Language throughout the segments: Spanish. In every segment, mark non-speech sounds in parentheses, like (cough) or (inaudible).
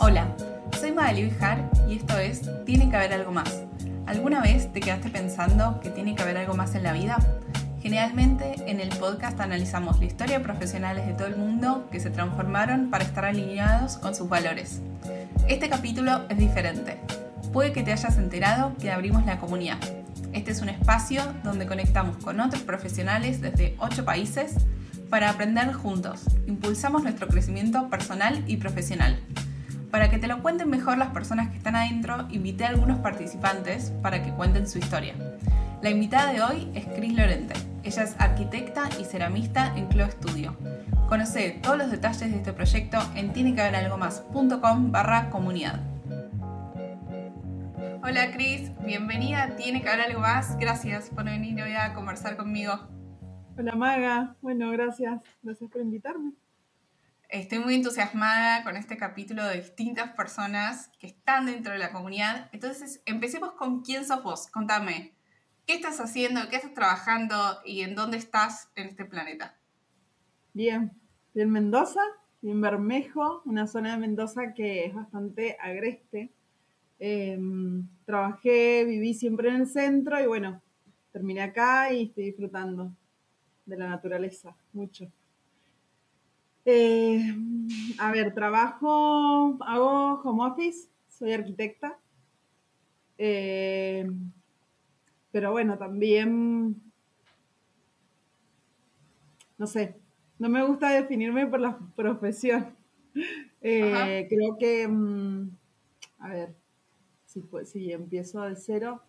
Hola, soy Madeleine Vijar y esto es Tiene que haber algo más. ¿Alguna vez te quedaste pensando que tiene que haber algo más en la vida? Generalmente en el podcast analizamos la historia de profesionales de todo el mundo que se transformaron para estar alineados con sus valores. Este capítulo es diferente. Puede que te hayas enterado que abrimos la comunidad. Este es un espacio donde conectamos con otros profesionales desde 8 países para aprender juntos. Impulsamos nuestro crecimiento personal y profesional. Para que te lo cuenten mejor las personas que están adentro, invité a algunos participantes para que cuenten su historia. La invitada de hoy es Cris Lorente. Ella es arquitecta y ceramista en Clo Studio. Conoce todos los detalles de este proyecto en tienequehaberalgomás.com barra comunidad. Hola Cris, bienvenida Tiene que haber algo más. Gracias por venir hoy a conversar conmigo. Hola Maga, bueno, gracias. Gracias por invitarme. Estoy muy entusiasmada con este capítulo de distintas personas que están dentro de la comunidad. Entonces, empecemos con quién sos vos. Contame, ¿qué estás haciendo, qué estás trabajando y en dónde estás en este planeta? Bien, estoy en Mendoza, en Bermejo, una zona de Mendoza que es bastante agreste. Em, trabajé, viví siempre en el centro y bueno, terminé acá y estoy disfrutando de la naturaleza mucho. Eh, a ver, trabajo, hago home office, soy arquitecta. Eh, pero bueno, también, no sé, no me gusta definirme por la profesión. (laughs) Eh, creo que, mm, a ver, si, si empiezo de cero,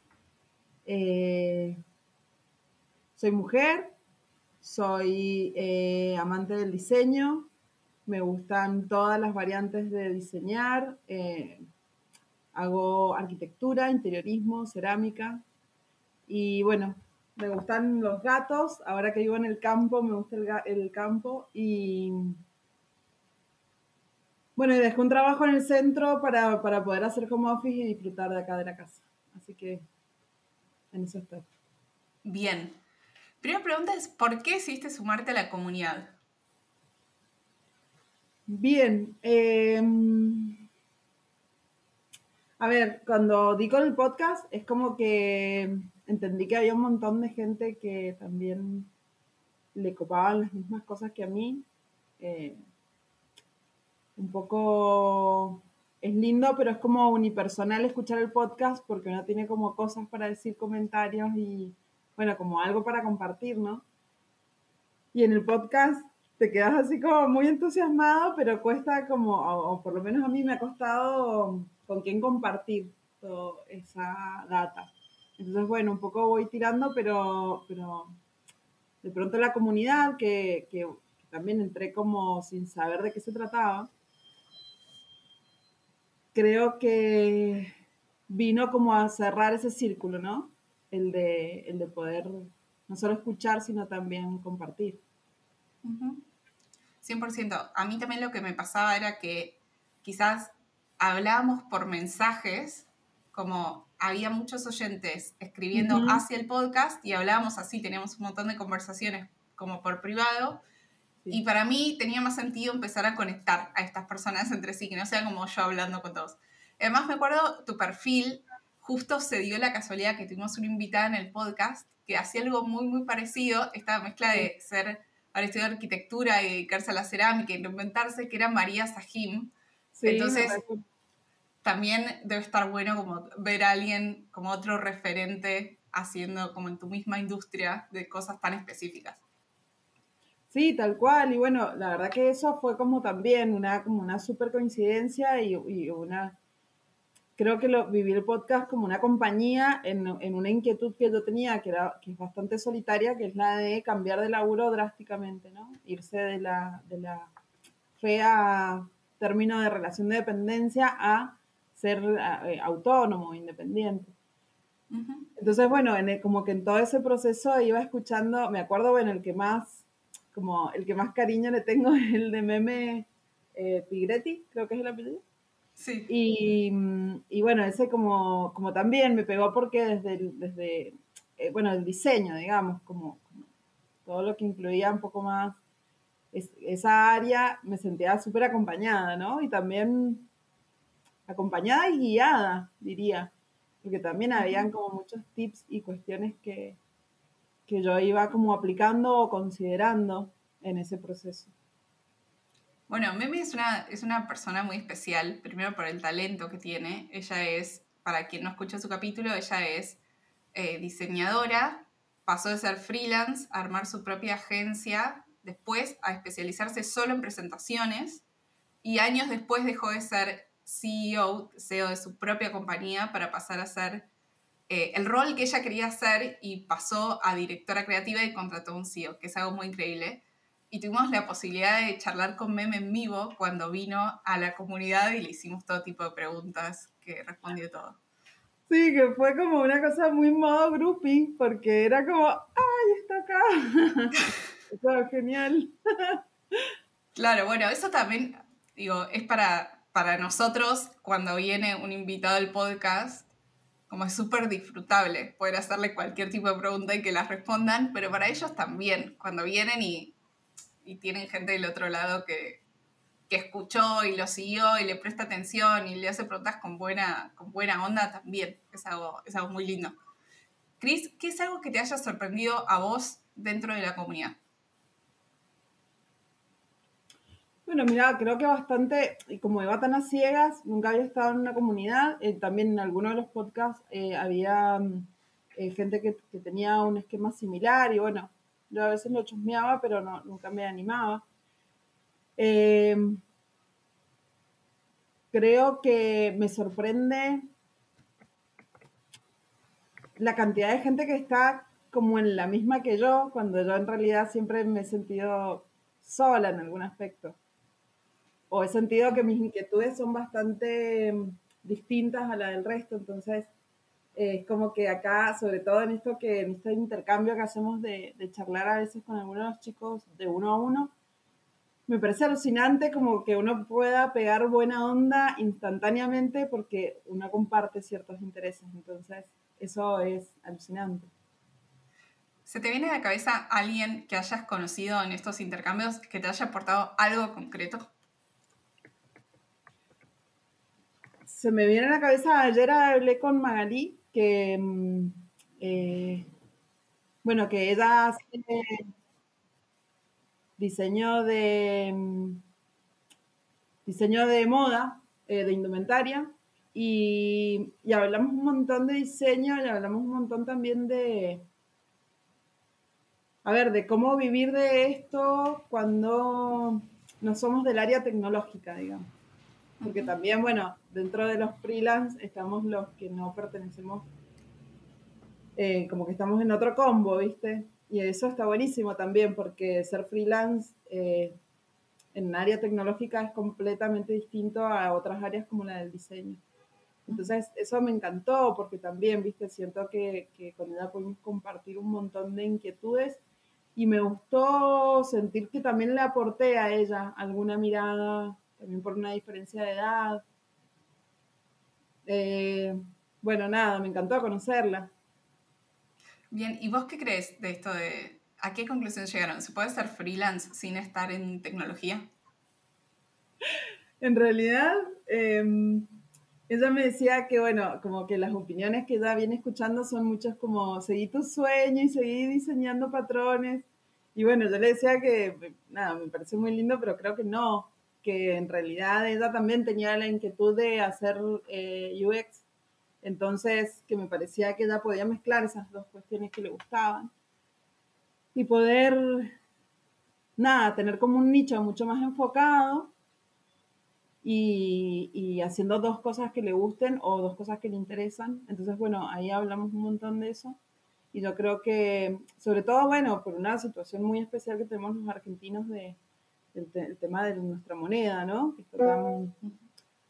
soy mujer, soy amante del diseño, me gustan todas las variantes de diseñar, eh, hago arquitectura, interiorismo, cerámica y bueno, me gustan los gatos, ahora que vivo en el campo, me gusta el, campo y bueno, y dejé un trabajo en el centro para, para, poder hacer home office y disfrutar de acá de la casa. Así que en eso estoy. Bien. Primera pregunta es, ¿por qué decidiste sumarte a la comunidad? Bien. Em, a ver, cuando di con el podcast es como que entendí que había un montón de gente que también le copaban las mismas cosas que a mí. Eh, un poco es lindo, pero es como unipersonal escuchar el podcast porque uno tiene como cosas para decir, comentarios y, bueno, como algo para compartir, ¿no? Y en el podcast te quedas así como muy entusiasmado, pero cuesta como, o, por lo menos a mí me ha costado con quién compartir toda esa data. Entonces, bueno, un poco voy tirando, pero, pero de pronto la comunidad, que, que también entré como sin saber de qué se trataba, creo que vino como a cerrar ese círculo, ¿no? El de, el de poder no solo escuchar, sino también compartir. 100%. A mí también lo que me pasaba era que quizás hablábamos por mensajes, como había muchos oyentes escribiendo hacia el podcast y hablábamos así, teníamos un montón de conversaciones como por privado. Y para mí tenía más sentido empezar a conectar a estas personas entre sí, que no sea como yo hablando con todos. Además, me acuerdo tu perfil, justo se dio la casualidad que tuvimos una invitada en el podcast que hacía algo muy, muy parecido, esta mezcla de ser para estudiar arquitectura y dedicarse a la cerámica y inventarse, que era María Sajim. Entonces, también debe estar bueno como ver a alguien como otro referente haciendo como en tu misma industria de cosas tan específicas. Sí, tal cual. Y bueno, la verdad que eso fue como también una, como una super coincidencia y, y una creo que lo, viví el podcast como una compañía en, en, una inquietud que yo tenía, que, era, que es bastante solitaria, que es la de cambiar de laburo drásticamente, ¿no? Irse de la, de la fea término de relación de dependencia a ser eh, autónomo, independiente. Entonces, bueno, en como que en todo ese proceso iba escuchando, me acuerdo, bueno, el que más, como el que más cariño le tengo (laughs) es el de Meme eh, Pigretti, creo que es el apellido. Sí. Y, y, bueno, ese como, como también me pegó porque desde, el, desde eh, bueno, el diseño, digamos, como, todo lo que incluía un poco más esa área, me sentía súper acompañada, ¿no? Y también acompañada y guiada, diría, porque también habían como muchos tips y cuestiones que, que yo iba como aplicando o considerando en ese proceso. Bueno, Meme es una, es una persona muy especial, primero por el talento que tiene. Ella es, para quien no escucha su capítulo, ella es eh, diseñadora, pasó de ser freelance a armar su propia agencia, después a especializarse solo en presentaciones y años después dejó de ser CEO, CEO de su propia compañía para pasar a ser eh, el rol que ella quería hacer y pasó a directora creativa y contrató un CEO, que es algo muy increíble y tuvimos la posibilidad de charlar con Meme en vivo cuando vino a la comunidad y le hicimos todo tipo de preguntas que respondió todo. Sí, que fue como una cosa muy modo groupie, porque era como, ¡ay, está acá! (laughs) eso genial. (laughs) claro, bueno, eso también, digo, es para, para nosotros cuando viene un invitado al podcast, como es súper disfrutable poder hacerle cualquier tipo de pregunta y que las respondan, pero para ellos también, cuando vienen y y tienen gente del otro lado que, escuchó y lo siguió y le presta atención y le hace preguntas con buena, con buena onda también. Es algo, es algo muy lindo. Cris, ¿qué es algo que te haya sorprendido a vos dentro de la comunidad? Bueno, mira, creo que bastante, y como iba tan a ciegas, nunca había estado en una comunidad, eh, también en alguno de los podcasts eh, había mm, eh, gente que, que, tenía un esquema similar y bueno, yo a veces lo chusmeaba, pero no, nunca me animaba. Eh, creo que me sorprende la cantidad de gente que está como en la misma que yo, cuando yo en realidad siempre me he sentido sola en algún aspecto. O he sentido que mis inquietudes son bastante distintas a la del resto, entonces es como que acá, sobre todo en esto que en este intercambio que hacemos de, charlar a veces con algunos chicos de uno a uno, me parece alucinante como que uno pueda pegar buena onda instantáneamente porque uno comparte ciertos intereses. Entonces, eso es alucinante. ¿Se te viene a la cabeza alguien que hayas conocido en estos intercambios que te haya aportado algo concreto? Se me viene a la cabeza, ayer hablé con Magalí que, mm, eh, bueno, que ella hace diseño de, mm, diseño de moda, eh, de indumentaria, y, y, hablamos un montón de diseño y hablamos un montón también de, a ver, de cómo vivir de esto cuando no somos del área tecnológica, digamos. Porque también, bueno, dentro de los freelance estamos los que no pertenecemos, eh, como que estamos en otro combo, ¿viste? Y eso está buenísimo también, porque ser freelance eh, en área tecnológica es completamente distinto a otras áreas como la del diseño. Entonces, eso me encantó, porque también, ¿viste? Siento que, que con ella pudimos compartir un montón de inquietudes y me gustó sentir que también le aporté a ella alguna mirada también por una diferencia de edad. Eh, bueno, nada, me encantó conocerla. Bien, ¿y vos qué crees de esto de a qué conclusión llegaron? ¿Se puede ser freelance sin estar en tecnología? En realidad, em, ella me decía que, bueno, como que las opiniones que ella viene escuchando son muchas como, seguí tu sueño y seguí diseñando patrones. Y bueno, yo le decía que, nada, me parece muy lindo, pero creo que no, que en realidad ella también tenía la inquietud de hacer eh, UX, entonces que me parecía que ella podía mezclar esas dos cuestiones que le gustaban y poder, nada, tener como un nicho mucho más enfocado y, y, haciendo dos cosas que le gusten o dos cosas que le interesan. Entonces, bueno, ahí hablamos un montón de eso. Y yo creo que, sobre todo, bueno, por una situación muy especial que tenemos los argentinos de, el, tema de nuestra moneda, ¿no? Que está tan,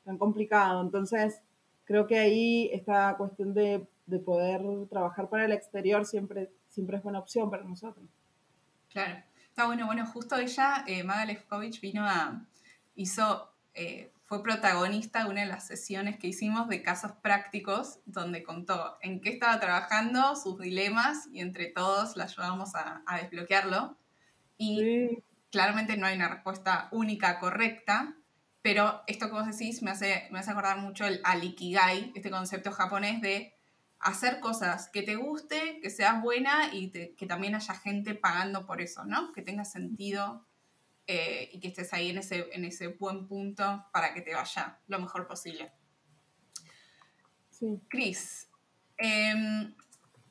tan, complicado. Entonces, creo que ahí esta cuestión de, de, poder trabajar para el exterior siempre, siempre es buena opción para nosotros. Claro. Está bueno, bueno, justo ella, eh, Maga Lefkovich, vino a, hizo, eh, fue protagonista de una de las sesiones que hicimos de casos prácticos, donde contó en qué estaba trabajando, sus dilemas, y entre todos la ayudamos a, a desbloquearlo. Y claramente no hay una respuesta única correcta, pero esto que vos decís me hace, me hace acordar mucho el, al Ikigai, este concepto japonés de hacer cosas que te guste, que seas buena y que también haya gente pagando por eso, ¿no? Que tenga sentido eh, y que estés ahí en ese, en ese buen punto para que te vaya lo mejor posible. Sí. Cris, em,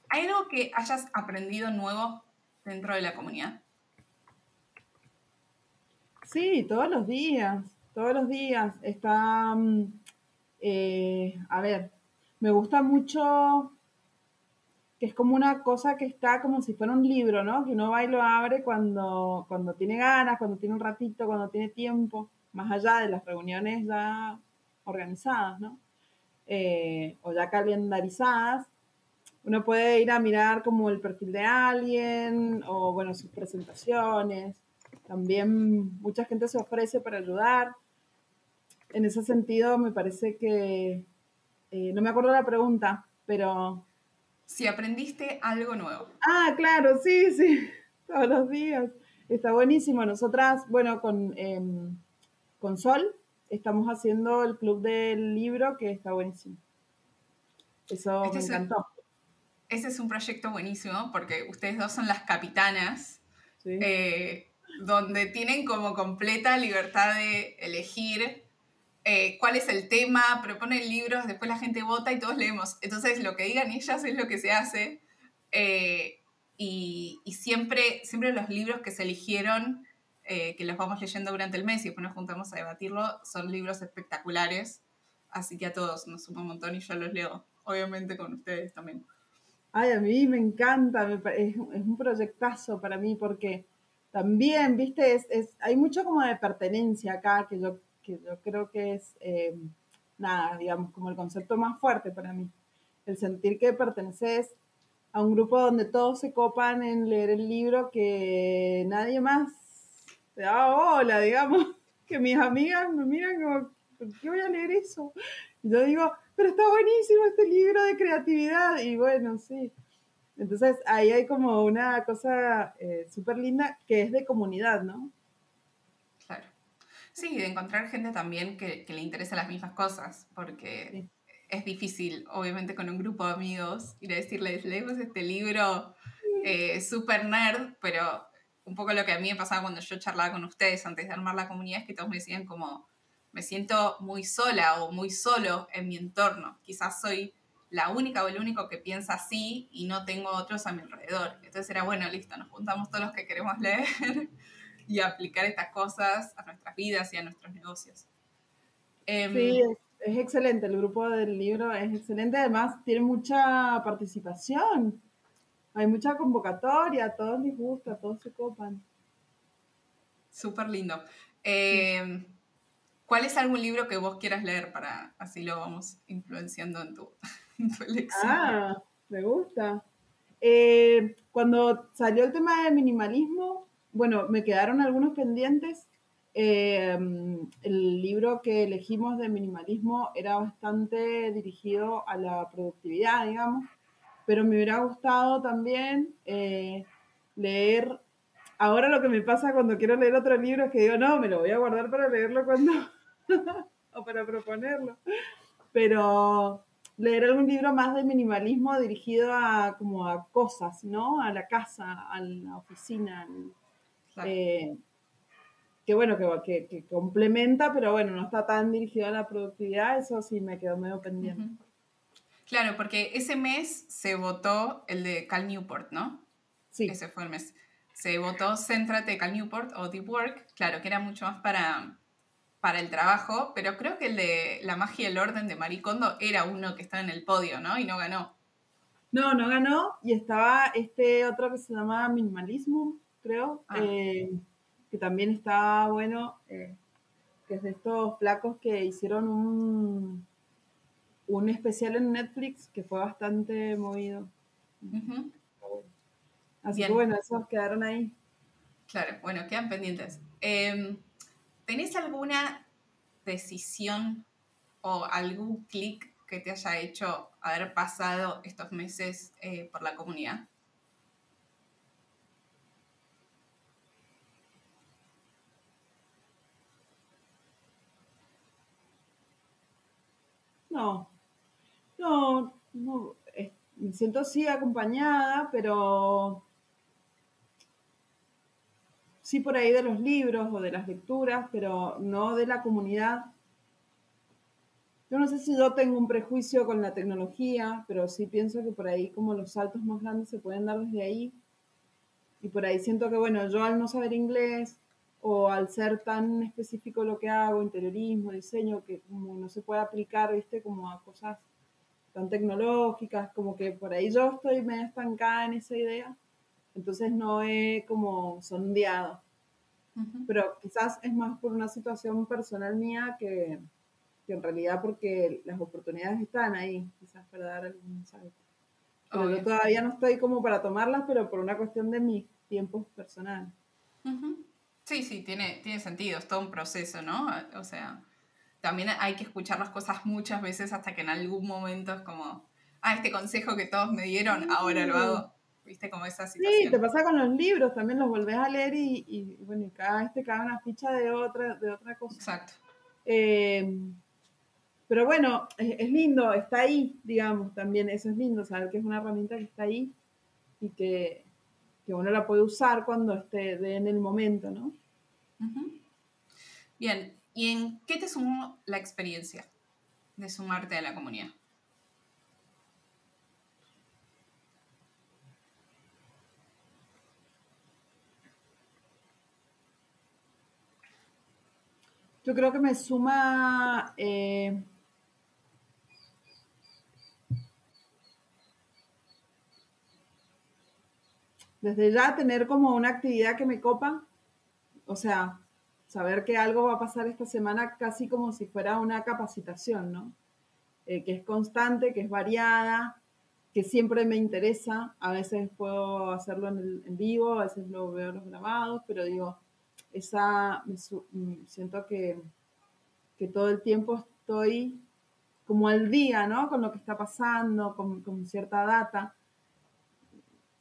¿hay algo que hayas aprendido nuevo dentro de la comunidad? Sí, todos los días, todos los días. Está, mm, eh, a ver, me gusta mucho que es como una cosa que está como si fuera un libro, ¿no? Que uno va y lo abre cuando, cuando tiene ganas, cuando tiene un ratito, cuando tiene tiempo, más allá de las reuniones ya organizadas, ¿no? Eh, o ya calendarizadas. Uno puede ir a mirar como el perfil de alguien o, bueno, sus presentaciones. También mucha gente se ofrece para ayudar. En ese sentido, me parece que, eh, no me acuerdo la pregunta, pero si aprendiste algo nuevo. Ah, claro, sí, sí, (laughs) todos los días. Está buenísimo. Nosotras, bueno, con, em, con Sol estamos haciendo el club del libro que está buenísimo. Eso este me encantó. ese es un proyecto buenísimo porque ustedes dos son las capitanas, eh, donde tienen como completa libertad de elegir eh, cuál es el tema, proponen libros, después la gente vota y todos leemos. Entonces lo que digan ellas es lo que se hace. Eh, y, siempre, siempre los libros que se eligieron, eh, que los vamos leyendo durante el mes y después nos juntamos a debatirlo, son libros espectaculares. Así que a todos nos suma un montón y yo los leo, obviamente con ustedes también. Ay, a mí me encanta, es, un proyectazo para mí porque también, viste, es, es, hay mucho como de pertenencia acá que yo que yo creo que es, eh, nada, digamos, como el concepto más fuerte para mí. El sentir que perteneces a un grupo donde todos se copan en leer el libro que nadie más te da hola, digamos, (laughs) que mis amigas me miran como, ¿por qué voy a leer eso? Y yo digo, pero está buenísimo este libro de creatividad. Y bueno, sí. Entonces ahí hay como una cosa eh, súper linda que es de comunidad, ¿no? Sí, de encontrar gente también que, le interese las mismas cosas, porque es difícil, obviamente, con un grupo de amigos ir a decirles, leemos este libro eh, súper nerd, pero un poco lo que a mí me pasaba cuando yo charlaba con ustedes antes de armar la comunidad es que todos me decían como, me siento muy sola o muy solo en mi entorno. Quizás soy la única o el único que piensa así y no tengo otros a mi alrededor. Entonces era, bueno, listo, nos juntamos todos los que queremos (laughs) leer y aplicar estas cosas a nuestras vidas y a nuestros negocios. Em, sí, es, excelente, el grupo del libro es excelente, además tiene mucha participación, hay mucha convocatoria, a todos les gusta, todos se copan. Súper lindo. Em, ¿Cuál es algún libro que vos quieras leer para así lo vamos influenciando en tu, (laughs) Ah, me gusta. Eh, cuando salió el tema del minimalismo, bueno, me quedaron algunos pendientes. Eh, el libro que elegimos de minimalismo era bastante dirigido a la productividad, digamos, pero me hubiera gustado también eh, leer. Ahora lo que me pasa cuando quiero leer otro libro es que digo, no, me lo voy a guardar para leerlo cuando. (laughs) o para proponerlo. Pero leer algún libro más de minimalismo dirigido a como a cosas, ¿no? A la casa, a la oficina, eh, que bueno, que, complementa, pero bueno, no está tan dirigido a la productividad, eso sí me quedó medio pendiente. Claro, porque ese mes se votó el de Cal Newport, ¿no? Sí. Ese fue el mes. Se votó Céntrate Cal Newport o Deep Work, claro, que era mucho más para, para el trabajo, pero creo que el de La magia y el orden de Maricondo era uno que estaba en el podio, ¿no? Y no ganó. No, no ganó, y estaba este otro que se llamaba Minimalismo, creo, ah. eh, que también está bueno, eh, que es de estos flacos que hicieron un, un especial en Netflix que fue bastante movido. Así que bueno, esos quedaron ahí. Claro, bueno, quedan pendientes. Em, ¿Tenés alguna decisión o algún clic que te haya hecho haber pasado estos meses eh, por la comunidad? No, no, no, me siento sí acompañada, pero sí por ahí de los libros o de las lecturas, pero no de la comunidad. Yo no sé si yo tengo un prejuicio con la tecnología, pero sí pienso que por ahí como los saltos más grandes se pueden dar desde ahí. Y por ahí siento que, bueno, yo al no saber inglés o al ser tan específico lo que hago, interiorismo, diseño, que como no se puede aplicar, viste, como a cosas tan tecnológicas, como que por ahí yo estoy medio estancada en esa idea entonces no he como sondeado. Pero quizás es más por una situación personal mía que, en realidad porque las oportunidades están ahí, quizás para dar algún salto. Pero yo todavía no estoy como para tomarlas, pero por una cuestión de mi tiempo personal. Sí, sí, tiene, tiene sentido, es todo un proceso, ¿no? O sea, también hay que escuchar las cosas muchas veces hasta que en algún momento es como, ah, este consejo que todos me dieron, ahora lo hago. ¿Viste? Como esa situación. Sí, te pasa con los libros, también los volvés a leer y, y bueno, y cada vez te cae una ficha de otra, de otra cosa. Exacto. Eh, pero bueno, es, lindo, está ahí, digamos, también eso es lindo, saber que es una herramienta que está ahí y que, que uno la puede usar cuando esté en el momento, ¿no? Bien, ¿y en qué te sumó la experiencia de sumarte a la comunidad? Yo creo que me suma eh, desde ya tener como una actividad que me copa, o sea, saber que algo va a pasar esta semana casi como si fuera una capacitación, ¿no? Eh, que es constante, que es variada, que siempre me interesa, a veces puedo hacerlo en, en vivo, a veces lo veo los grabados, pero digo, esa, mm, siento que, todo el tiempo estoy como al día, ¿no? Con lo que está pasando, con, cierta data.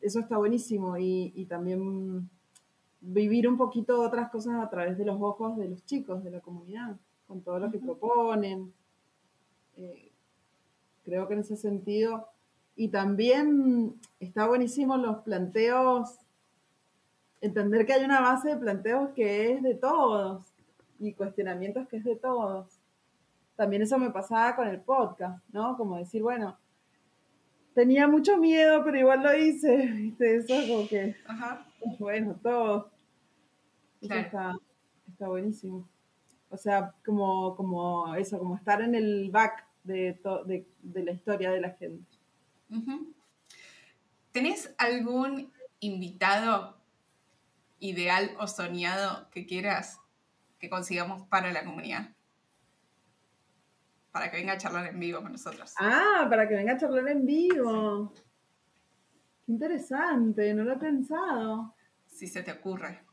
Eso está buenísimo y, también vivir un poquito otras cosas a través de los ojos de los chicos de la comunidad, con todo lo que proponen. Eh, creo que en ese sentido, y también está buenísimo los planteos entender que hay una base de planteos que es de todos y cuestionamientos que es de todos. También eso me pasaba con el podcast, ¿no? Como decir, bueno, tenía mucho miedo, pero igual lo hice, (laughs) ¿viste? Eso es como que, Ajá. (laughs) bueno, todo. Eso está, está, buenísimo. O sea, como, como eso, como estar en el back de, de, de la historia de la gente. ¿Tenés algún invitado ideal o soñado que quieras que consigamos para la comunidad? Para que venga a charlar en vivo con nosotros. Ah, para que venga a charlar en vivo. Qué interesante, no lo he pensado. Si se te ocurre.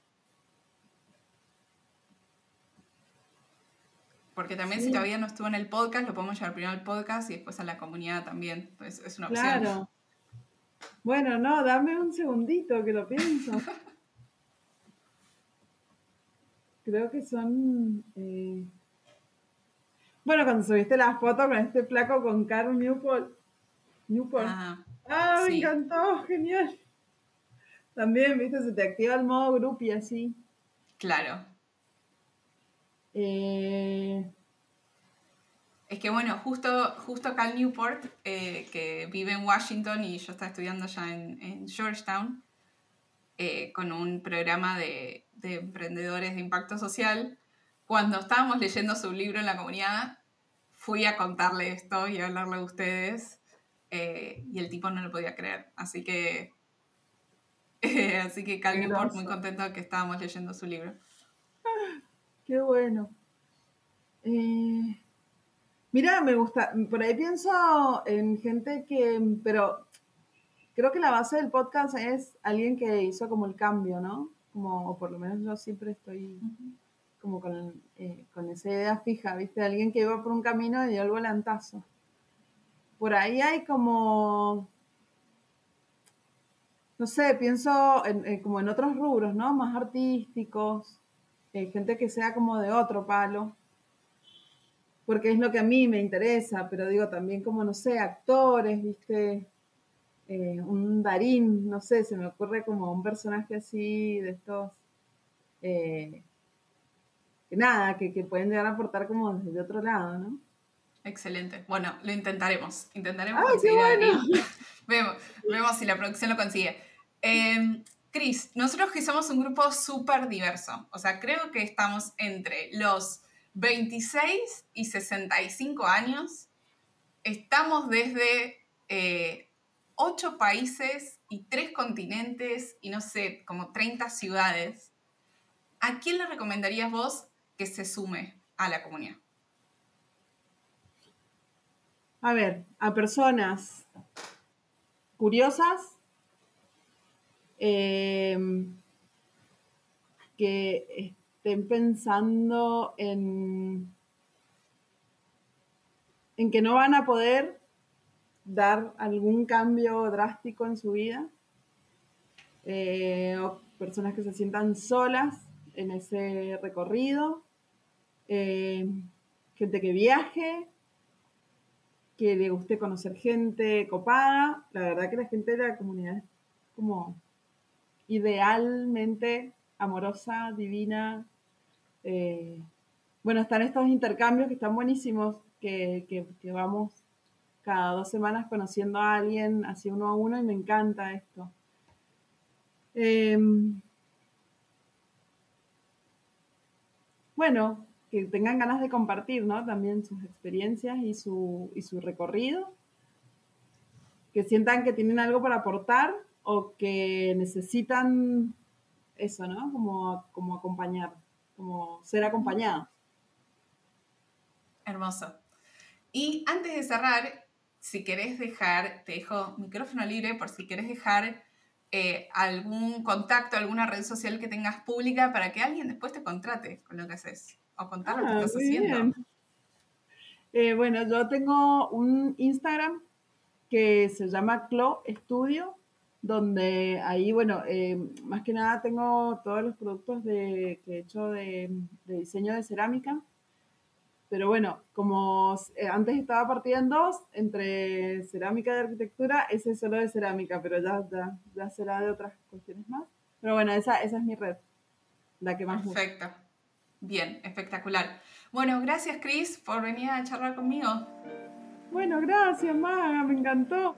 Porque también si todavía no estuvo en el podcast, lo podemos llevar primero al podcast y después a la comunidad también. Pues es una opción. Claro. Bueno, no, dame un segundito que lo pienso. (laughs) creo que son... Eh, bueno, cuando subiste la foto con este placo con Carl Newport. Newport. ah, me encantó, genial. También, viste, se te activa el modo group y así. Claro. Eh, es que bueno, justo, justo Cal Newport, eh, que vive en Washington y yo estaba estudiando ya en Georgetown, eh, con un programa de, emprendedores de impacto social. Cuando estábamos leyendo su libro en la comunidad, fui a contarle esto y a hablarle a ustedes eh, y el tipo no lo podía creer. Así que, (laughs) así que Cal Newport muy contento que estábamos leyendo su libro. (laughs) qué bueno. Eh, mira, me gusta, por ahí pienso en gente que, pero creo que la base del podcast es alguien que hizo como el cambio, ¿no? Como, o por lo menos yo siempre estoy como con, eh, con esa idea fija, ¿viste? Alguien que iba por un camino y dio el volantazo. Por ahí hay como, no sé, pienso en, eh, como en otros rubros, ¿no? Más artísticos, eh, gente que sea como de otro palo. porque es lo que a mí me interesa, pero digo también como, no sé, actores, viste, eh, un Darín, no sé, se me ocurre como un personaje así de estos, eh, que nada, que, pueden llegar a aportar como desde otro lado, ¿no? Excelente. Bueno, lo intentaremos. Intentaremos conseguir a Darín. (laughs) vemos, vemos si la producción lo consigue. Eh, Cris, nosotros que somos un grupo súper diverso, o sea, creo que estamos entre los 26 y 65 años, estamos desde eh, 8 países y 3 continentes y no sé, como 30 ciudades. ¿A quién le recomendarías vos que se sume a la comunidad? A ver, a personas curiosas, Em, que estén pensando en, en que no van a poder dar algún cambio drástico en su vida, eh, personas que se sientan solas en ese recorrido, em, gente que viaje, que le guste conocer gente copada. La verdad que la gente de la comunidad es como idealmente amorosa, divina. Eh, bueno, están estos intercambios que están buenísimos, que, vamos cada dos semanas conociendo a alguien así uno a uno y me encanta esto. Em, bueno, que tengan ganas de compartir, ¿no? También sus experiencias y su, y su recorrido. Que sientan que tienen algo para aportar o que necesitan eso, ¿no? Como, como acompañar, como ser acompañados. Hermoso. Y antes de cerrar, si querés dejar, te dejo micrófono libre por si querés dejar eh, algún contacto, alguna red social que tengas pública para que alguien después te contrate con lo que haces o contar lo que ah, estás haciendo. Eh, bueno, yo tengo un Instagram que se llama Clo Studio donde ahí, bueno, eh, más que nada tengo todos los productos de, que he hecho de, diseño de cerámica. Pero bueno, como eh, antes estaba partida en dos, entre cerámica y arquitectura, ese es solo de cerámica, pero ya, ya, será de otras cuestiones más. Pero bueno, esa, esa es mi red, la que más Perfecto. Bien, espectacular. Bueno, gracias Cris por venir a charlar conmigo. Bueno, gracias Maga, me encantó.